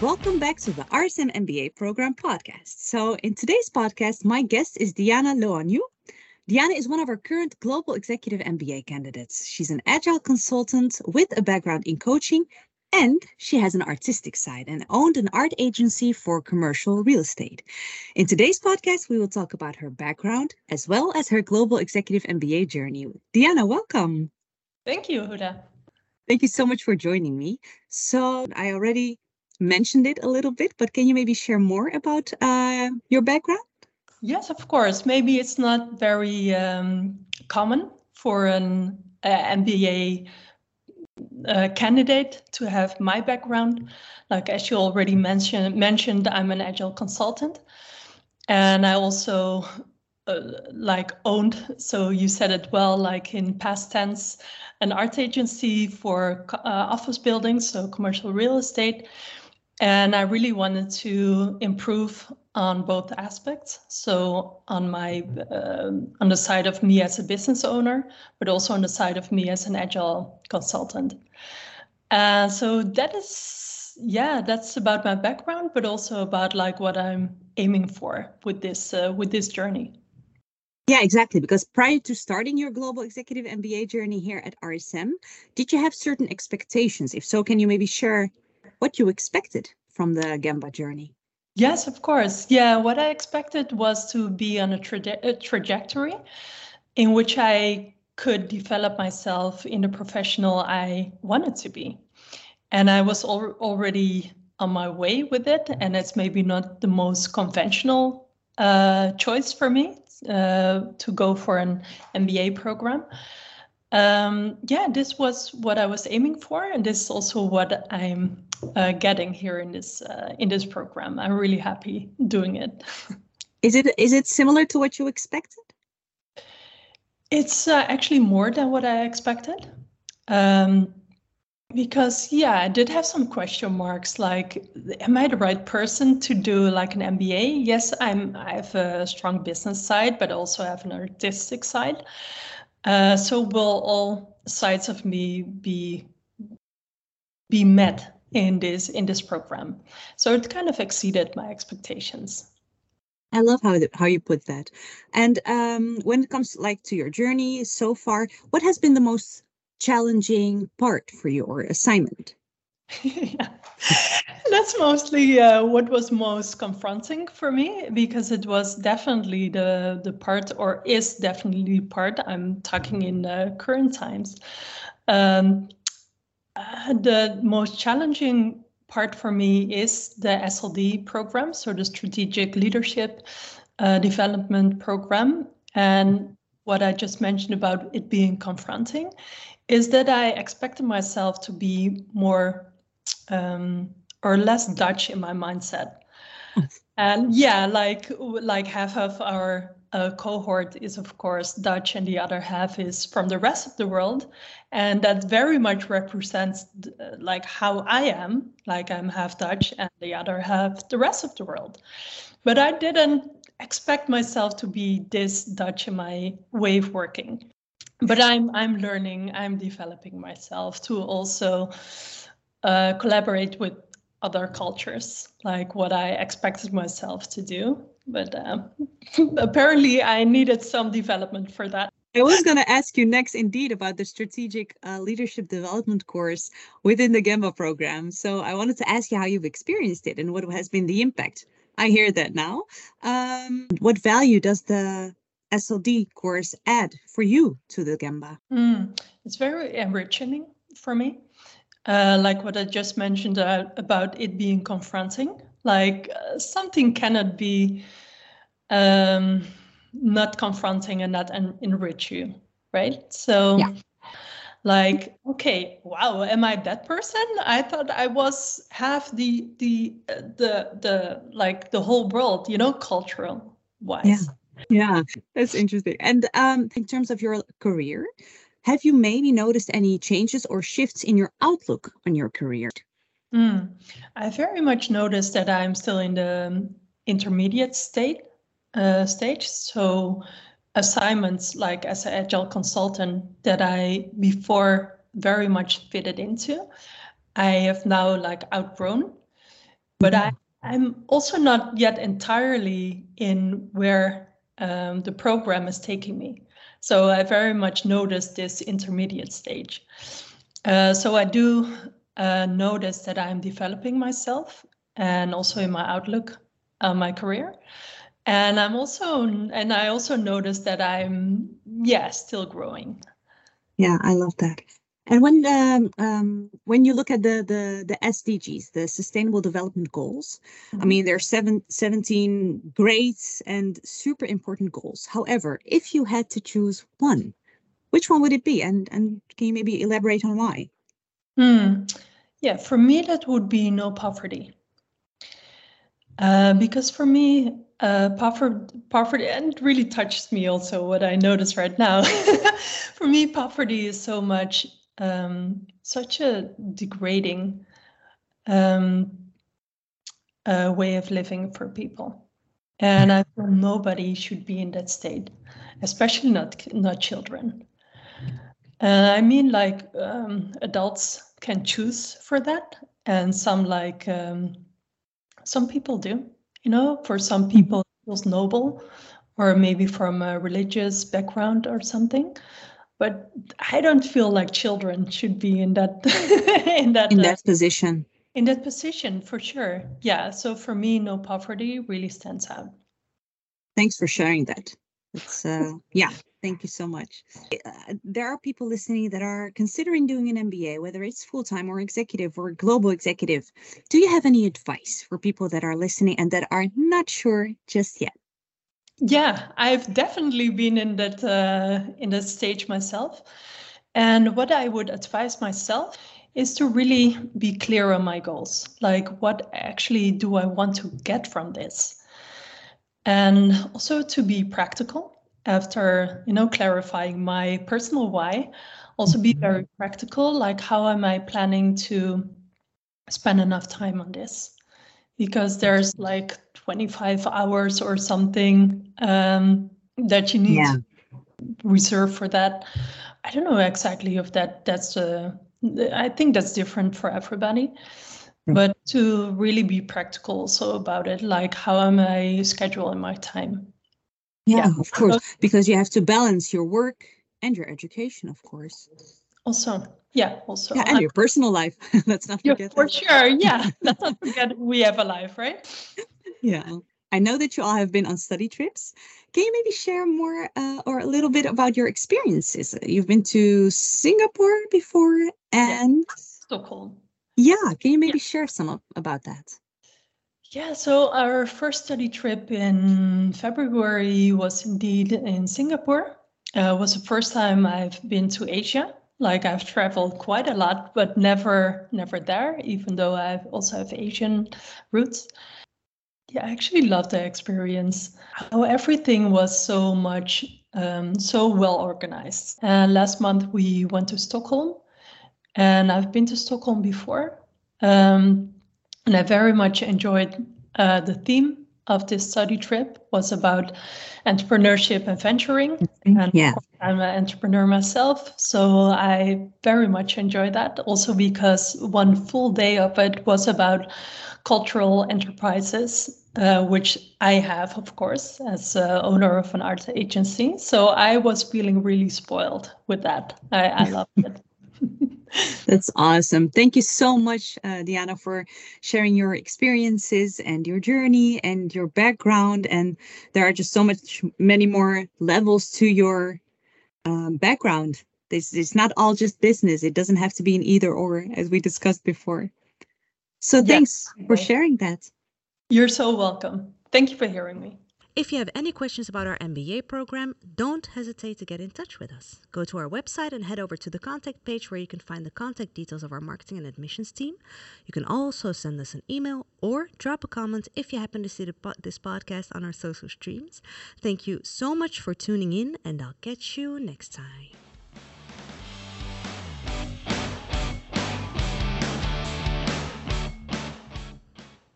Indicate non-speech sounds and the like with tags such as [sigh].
Welcome back to the RSM MBA program podcast. So, in today's podcast, my guest is Diana Lo-A-Njoe. Diana is one of our current global executive MBA candidates. She's an agile consultant with a background in coaching, and she has an artistic side and owned an art agency for commercial real estate. In today's podcast, we will talk about her background as well as her global executive MBA journey. Diana, welcome. Thank you, Huda. Thank you so much for joining me. So, I already mentioned it a little bit, but can you maybe share more about uh, your background? Yes, of course. Maybe it's not very um, common for an uh, MBA uh, candidate to have my background. Like as you already mentioned, mentioned I'm an agile consultant, and I also uh, like owned. So you said it well, like in past tense, an art agency for uh, office buildings, so commercial real estate and I really wanted to improve on both aspects. So on my uh, on the side of me as a business owner, but also on the side of me as an agile consultant. Uh, so that is yeah, that's about my background, but also about like what I'm aiming for with this uh, with this journey. Yeah, exactly. Because prior to starting your global executive MBA journey here at RSM, did you have certain expectations? If so, can you maybe share what you expected from the Gemba journey. Yes, of course. Yeah, what I expected was to be on a, a trajectory in which I could develop myself in the professional I wanted to be. And I was al- already on my way with it. And it's maybe not the most conventional uh, choice for me uh, to go for an MBA program um, yeah, this was what I was aiming for, and this is also what I'm uh, getting here in this uh, in this program. I'm really happy doing it. [laughs] is it is it similar to what you expected? It's uh, actually more than what I expected. Um, because yeah, I did have some question marks like, am I the right person to do like an MBA? Yes, I'm. I have a strong business side, but also have an artistic side. Uh, so will all sides of me be be met in this in this program? So it kind of exceeded my expectations. I love how how you put that. And um, when it comes like to your journey so far, what has been the most challenging part for your assignment? yeah. [laughs] [laughs] That's mostly uh, what was most confronting for me because it was definitely the the part, or is definitely part. I'm talking in uh, current times. Um, uh, the most challenging part for me is the SLD program, so the Strategic Leadership uh, Development Program, and what I just mentioned about it being confronting is that I expected myself to be more um, or less Dutch in my mindset. [laughs] and yeah, like like half of our uh, cohort is of course Dutch, and the other half is from the rest of the world, and that very much represents uh, like how I am. Like I'm half Dutch, and the other half the rest of the world. But I didn't expect myself to be this Dutch in my way of working. But I'm I'm learning. I'm developing myself to also uh, collaborate with other cultures, like what I expected myself to do. But um, [laughs] apparently, I needed some development for that. I was going to ask you next, indeed, about the strategic uh, leadership development course within the Gemba program. So I wanted to ask you how you've experienced it and what has been the impact. I hear that now. Um, what value does the SLD course add for you to the Gemba? Mm, it's very enriching for me uh, like what I just mentioned uh, about it being confronting. Like uh, something cannot be um, not confronting and not en- enrich you, right? So, yeah. like, okay, wow, am I that person? I thought I was half the the uh, the the like the whole world, you know, cultural wise. Yeah. Yeah, that's interesting. And um, in terms of your career, have you maybe noticed any changes or shifts in your outlook on your career? Mm, I very much noticed that I'm still in the intermediate state uh, stage. So assignments like as an agile consultant that I before very much fitted into, I have now like outgrown. but I, I'm also not yet entirely in where um, the program is taking me. So I very much noticed this intermediate stage. Uh, so I do uh, notice that I'm developing myself and also in my outlook on my career. And I'm also, and I also noticed that I'm, yeah, still growing. Yeah, I love that. And when um, um, when you look at the the the SDGs, the Sustainable Development Goals, mm-hmm. I mean there are seven, 17 great and super important goals. However, if you had to choose one, which one would it be? And and can you maybe elaborate on why? Hmm. Yeah, for me that would be no poverty. Uh, because for me, uh, poverty, poverty, and it really touches me also what I notice right now. [laughs] for me, poverty is so much um, such a degrading um, uh, way of living for people. And I feel nobody should be in that state, especially not not children. Uh, I mean, like um, adults can choose for that, and some like um, some people do. You know, for some mm-hmm. people it feels noble, or maybe from a religious background or something but I don't feel like children should be in that [laughs] in that in uh, that position. In that position, for sure. Yeah. So for me, no poverty really stands out. Thanks for sharing that. It's uh, yeah. Thank you so much. Uh, there are people listening that are considering doing an MBA, whether it's full time or executive or global executive. Do you have any advice for people that are listening and that are not sure just yet? Yeah, I've definitely been in that uh, in that stage myself. And what I would advise myself is to really be clear on my goals. Like, what actually do I want to get from this? And also to be practical after, you know, clarifying my personal why. Also be mm-hmm. very practical. Like, how am I planning to spend enough time on this? Because there's like 25 hours or something um, that you need yeah. to reserve for that. I don't know exactly if that that's uh, I think that's different for everybody. Mm. But to really be practical also about it, like how am I scheduling my time? Yeah, yeah. of course, because you have to balance your work and your education, of course. Also, yeah, also. Yeah, and your personal life. [laughs] Let's not forget. For that. sure. Yeah, [laughs] let's not forget we have a life, right? yeah. I know that you all have been on study trips. Can you maybe share more uh, or a little bit about your experiences? You've been to Singapore before and yeah. Stockholm. Yeah, can you maybe yeah. share some of, about that? Yeah, so our first study trip in February was indeed in Singapore. Uh, it was the first time I've been to Asia. Like I've traveled quite a lot, but never never there, even though I also have Asian roots. Yeah, I actually loved the experience. How everything was so much, um, so well organized. And last month we went to Stockholm, and I've been to Stockholm before, um, and I very much enjoyed uh, the theme of this study trip was about entrepreneurship and venturing. And yeah. I'm an entrepreneur myself, so I very much enjoyed that. Also because one full day of it was about cultural enterprises, uh, which I have, of course, as uh, owner of an art agency. So I was feeling really spoiled with that. I, I [laughs] loved it. That's awesome. Thank you so much, uh, Diana, for sharing your experiences and your journey and your background. And there are just so much, many more levels to your um, background. This it's not all just business. It doesn't have to be an either or, as we discussed before. So thanks for sharing that. You're so welcome. Thank you for hearing me. If you have any questions about our MBA program, don't hesitate to get in touch with us. Go to our website and head over to the contact page where you can find the contact details of our marketing and admissions team. You can also send us an email or drop a comment if you happen to see po- this podcast on our social streams. Thank you so much for tuning in, and I'll catch you next time.